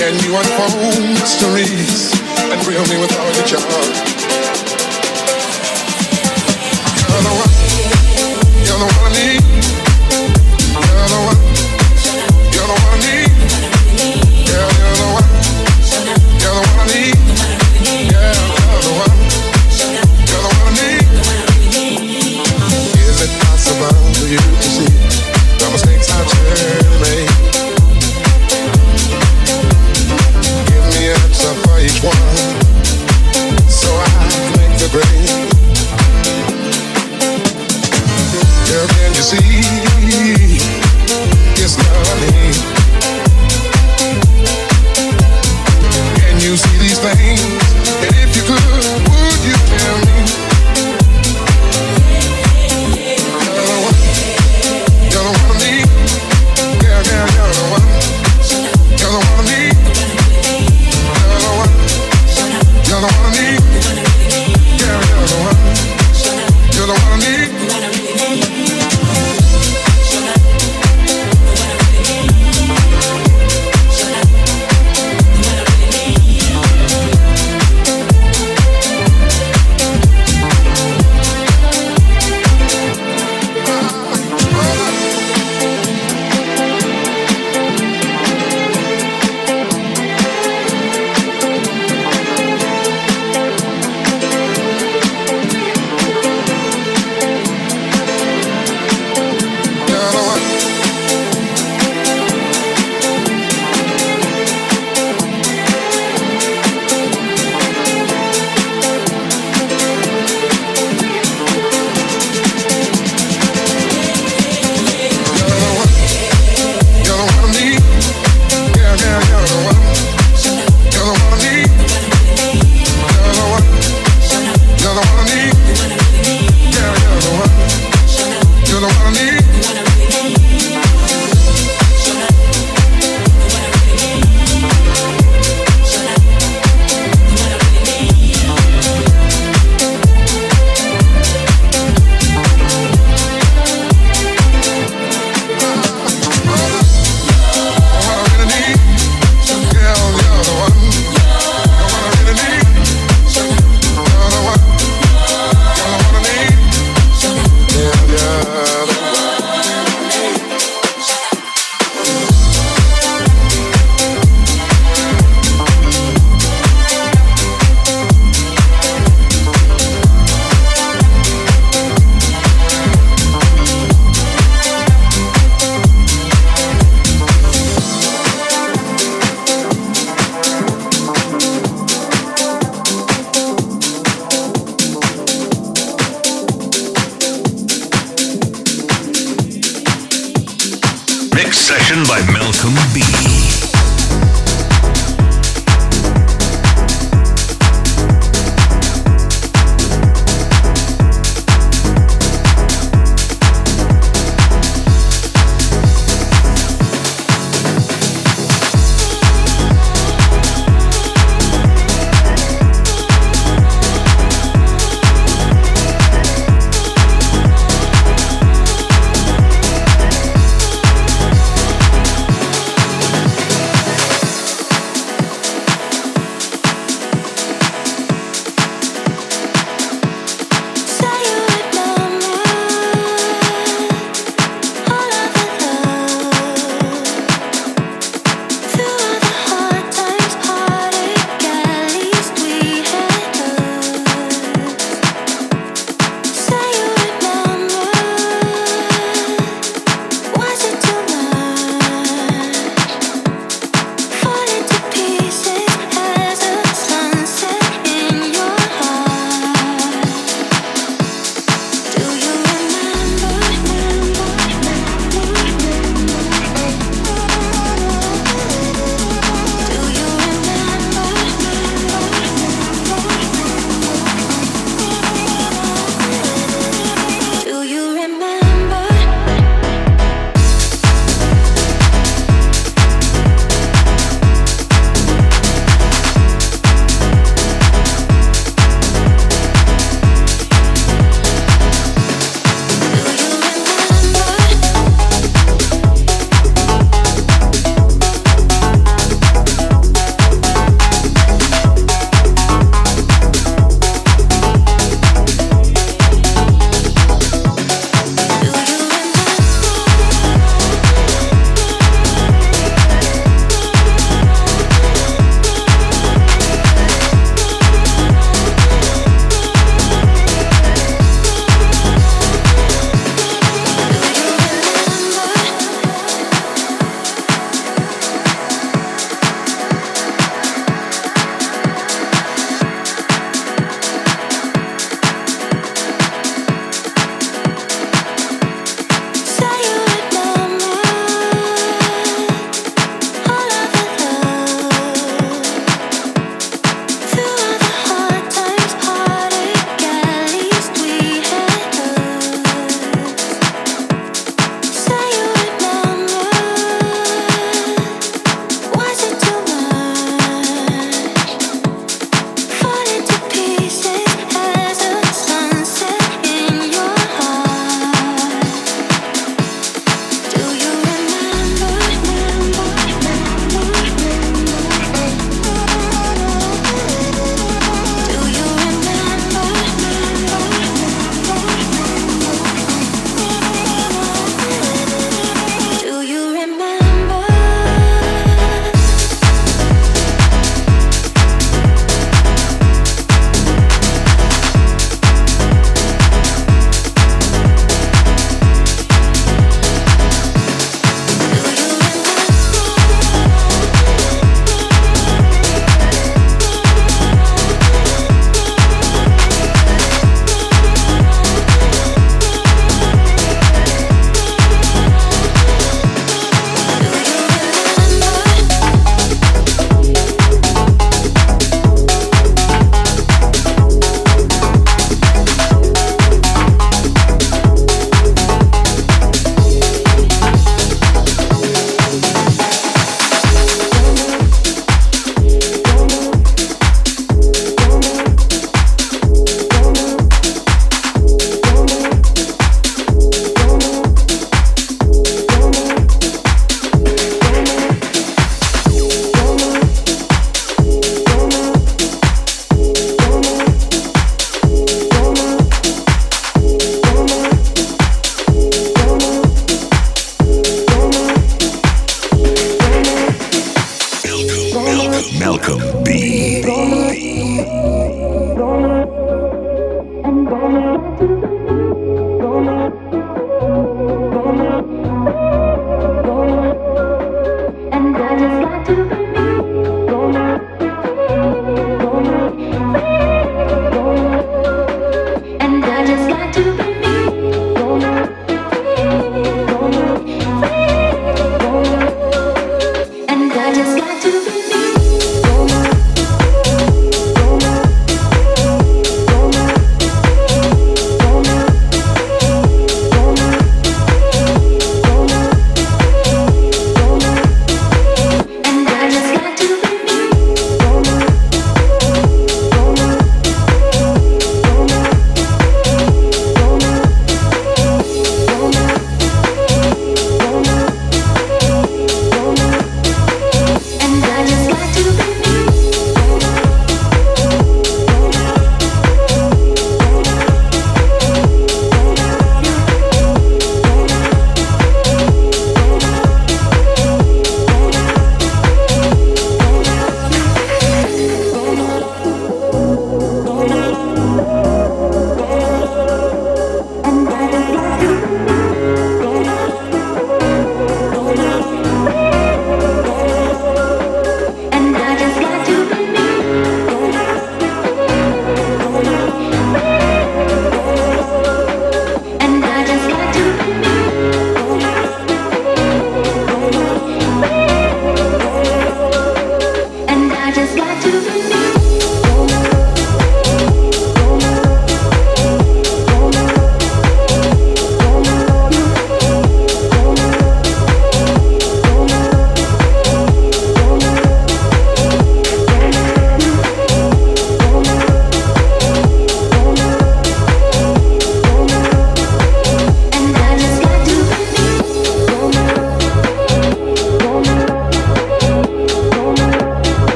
Can you unfold mysteries and thrill me with all your charm? You're the one, you're the one I need.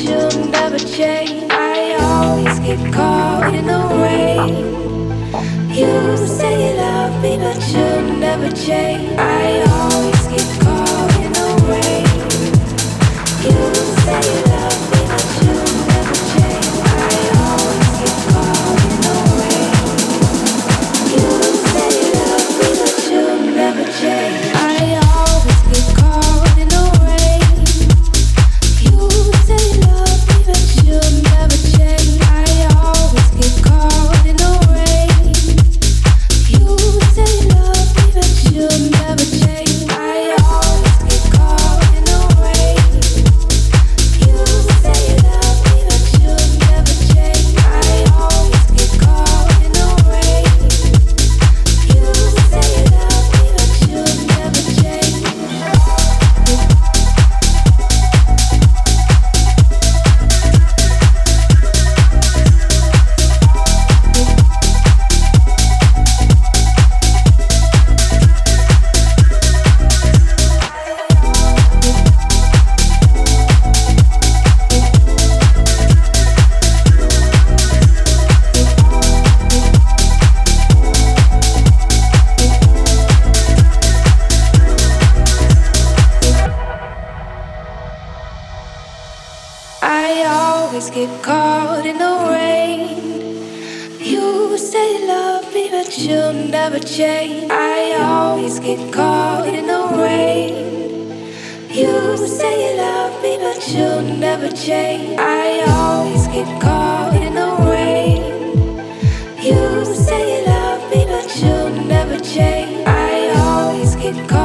You'll never change. I always get caught in the rain. You say you love me, but you'll never change. I always get caught in the rain. You say would never change. I always keep. caught.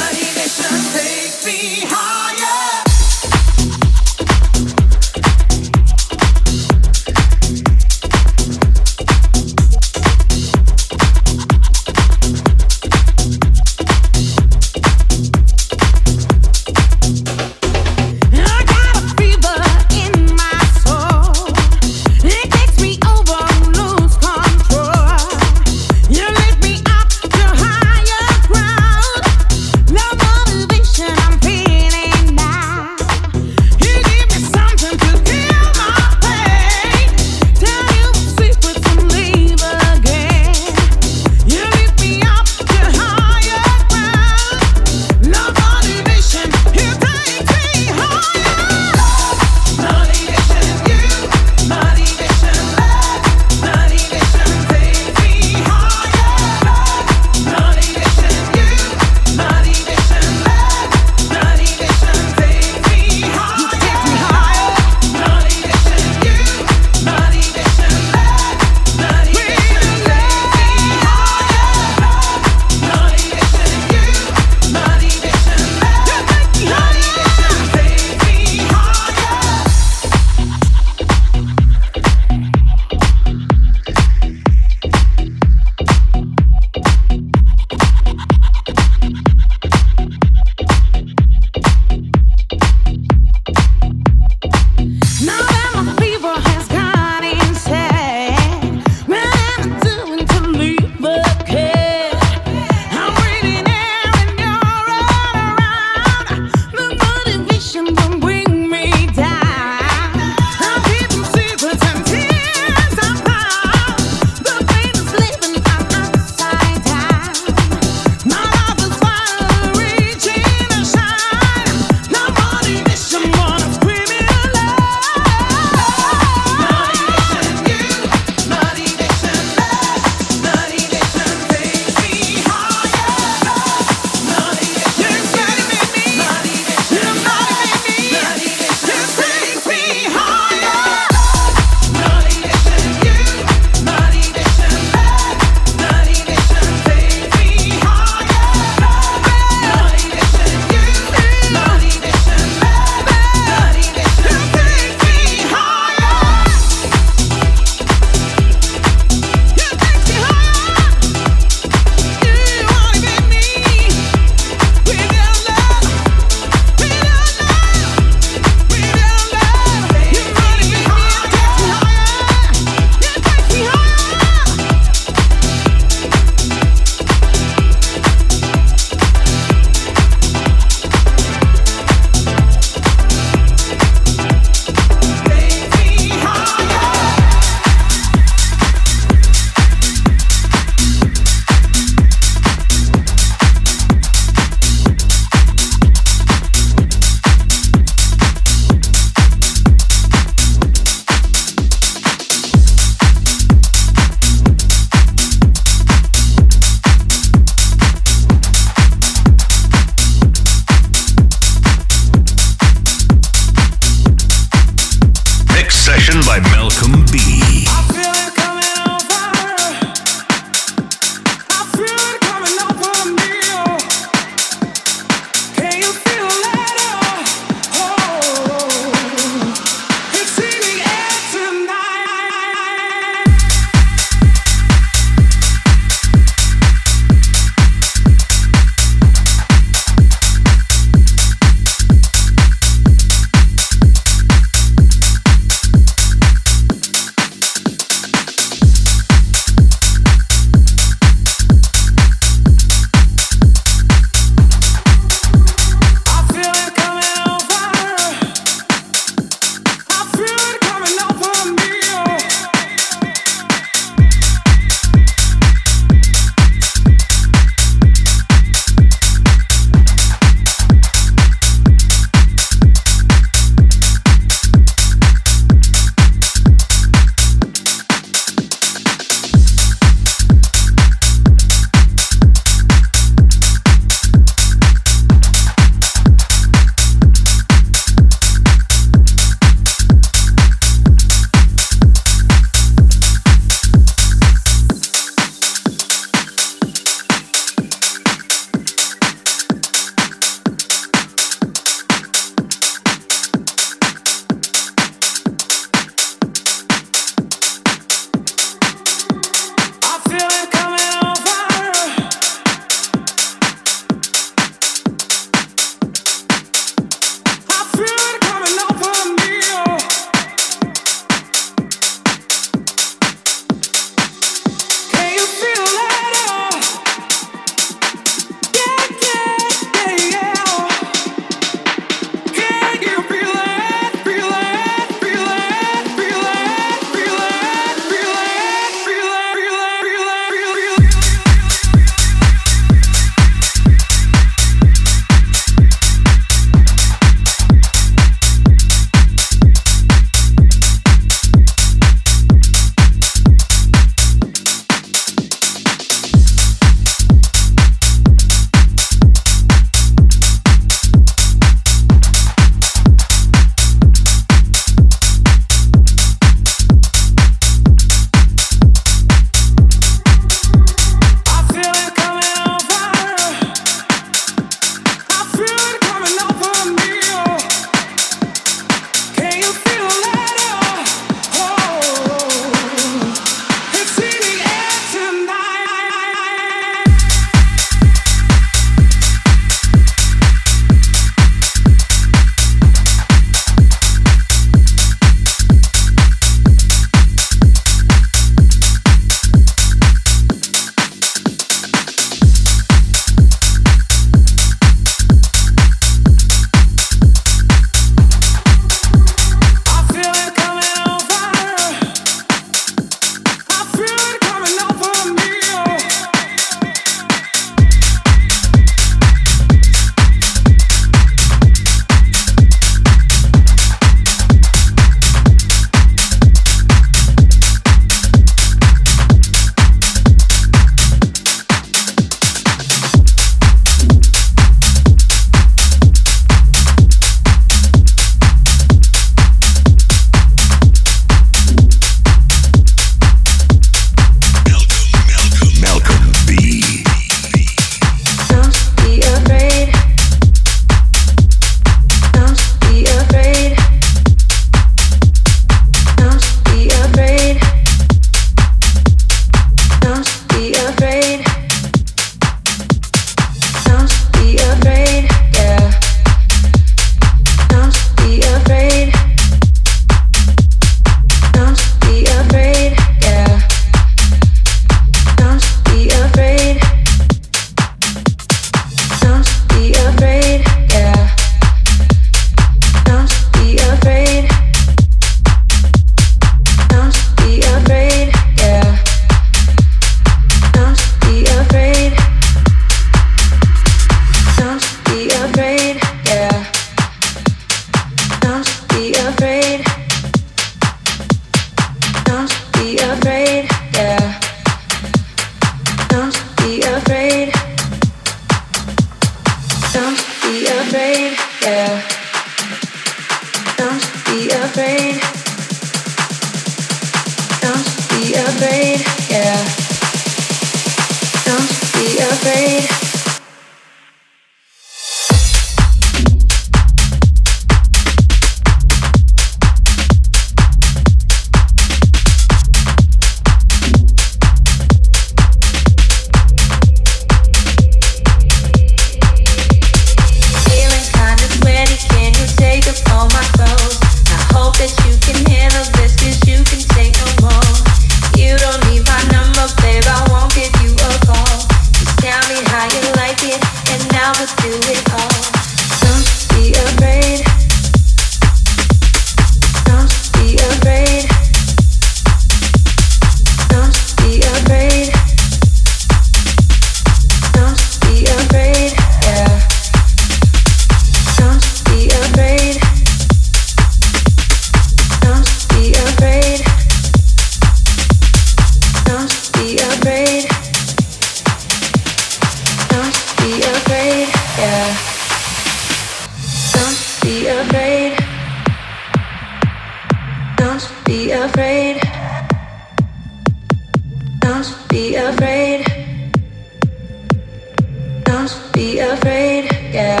be afraid, yeah.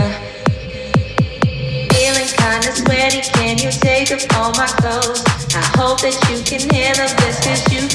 Feeling kinda sweaty, can you take off all my clothes? I hope that you can handle this, cause you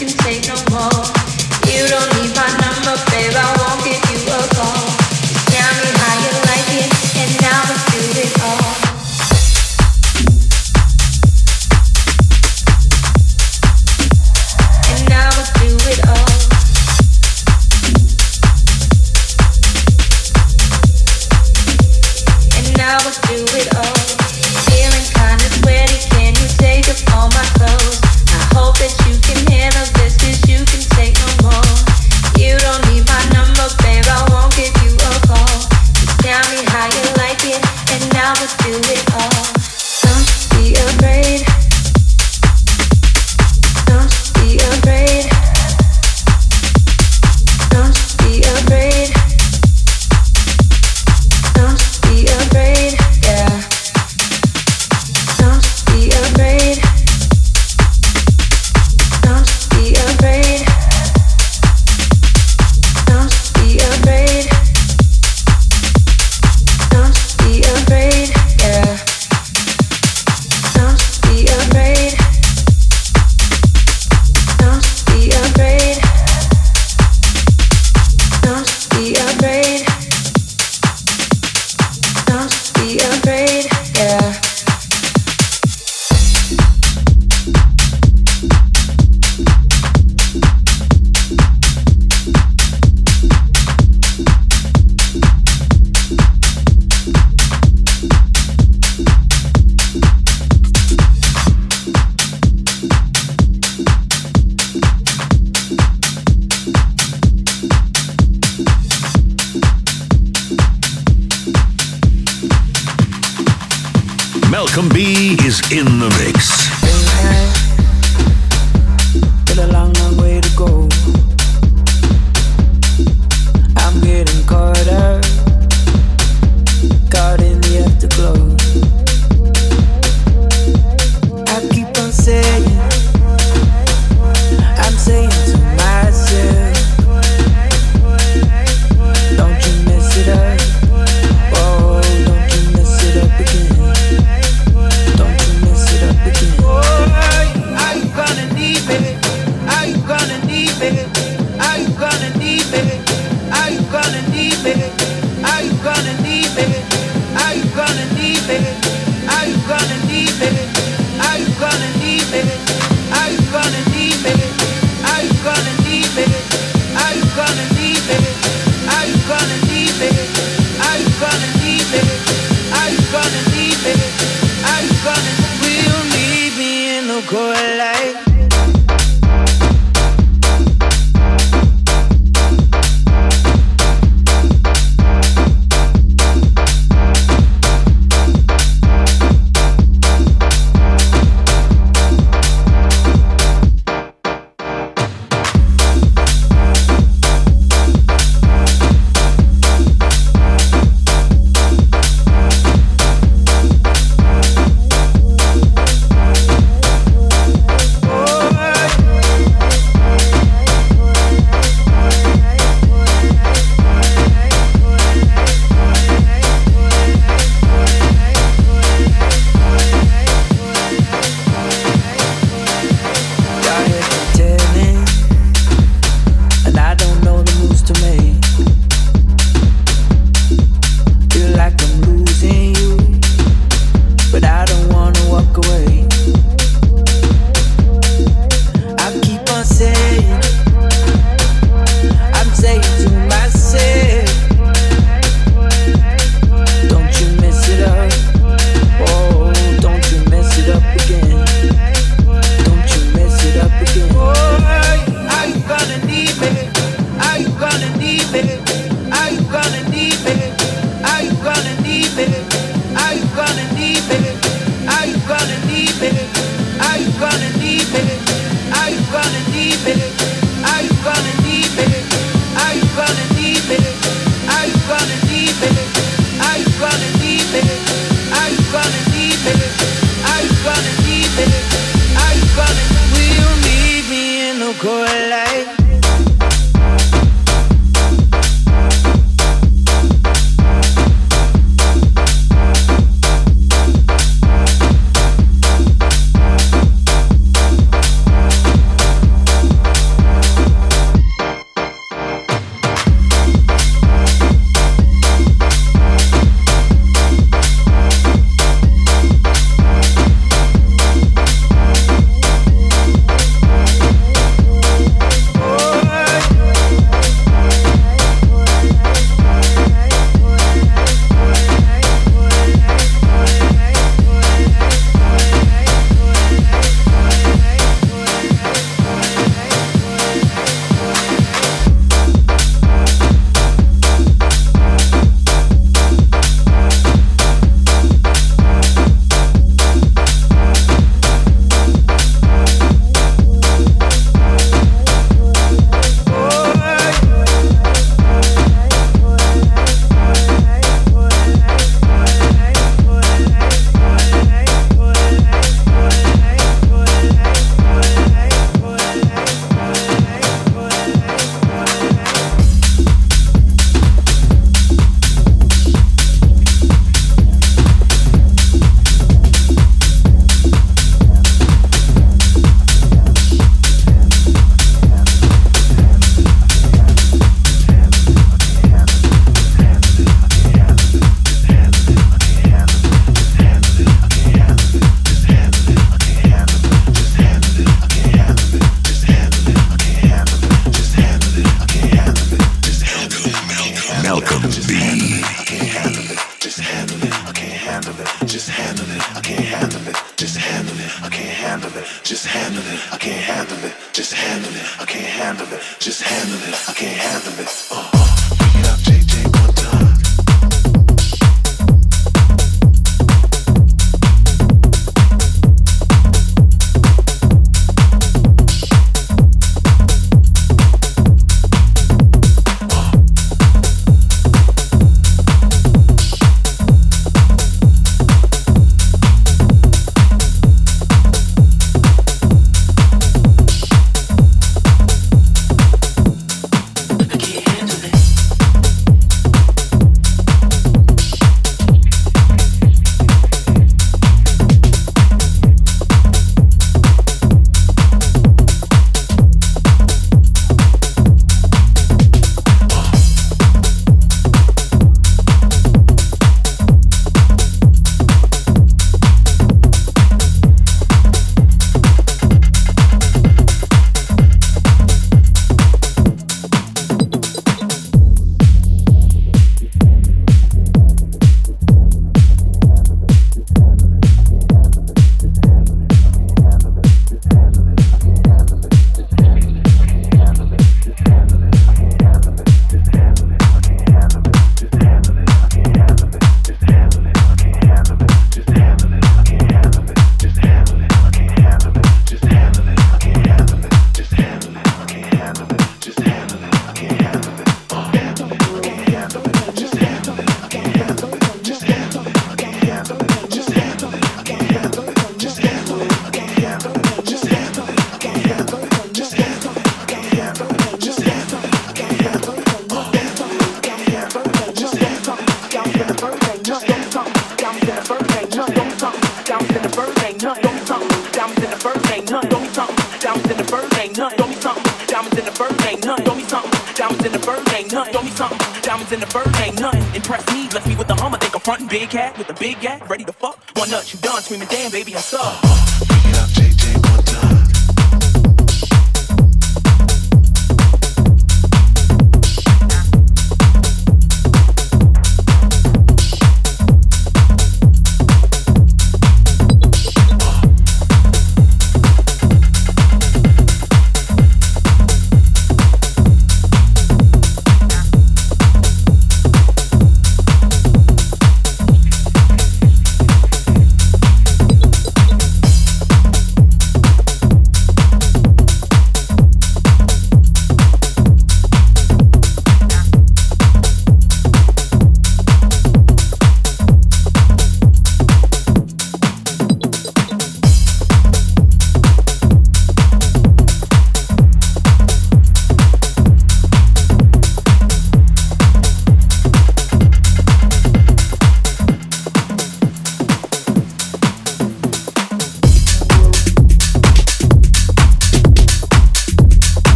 Malcolm B is in the mix.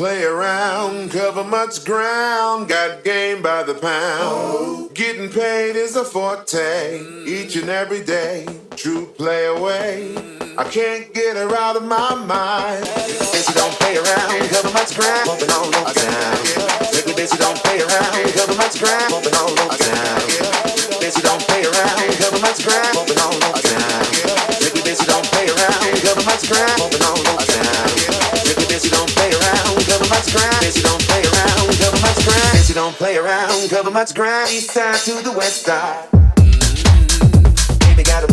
Play around. Cover much ground, got game by the pound. Getting paid is a forte, each and every day. True play away. I can't get her out of my mind. Bitch, don't play around. Cover much ground, moving all over town. Strictly bitch, don't play around. Cover much ground, moving all over town. Bitch, don't play around. Cover much ground, moving all over town. Strictly bitch, don't play around. Cover much ground, moving all over my grind. Bitch, don't play around. Cover my grind. Bitch, don't play around. Cover much ground, East side to the west side. Mm-hmm. Baby, got a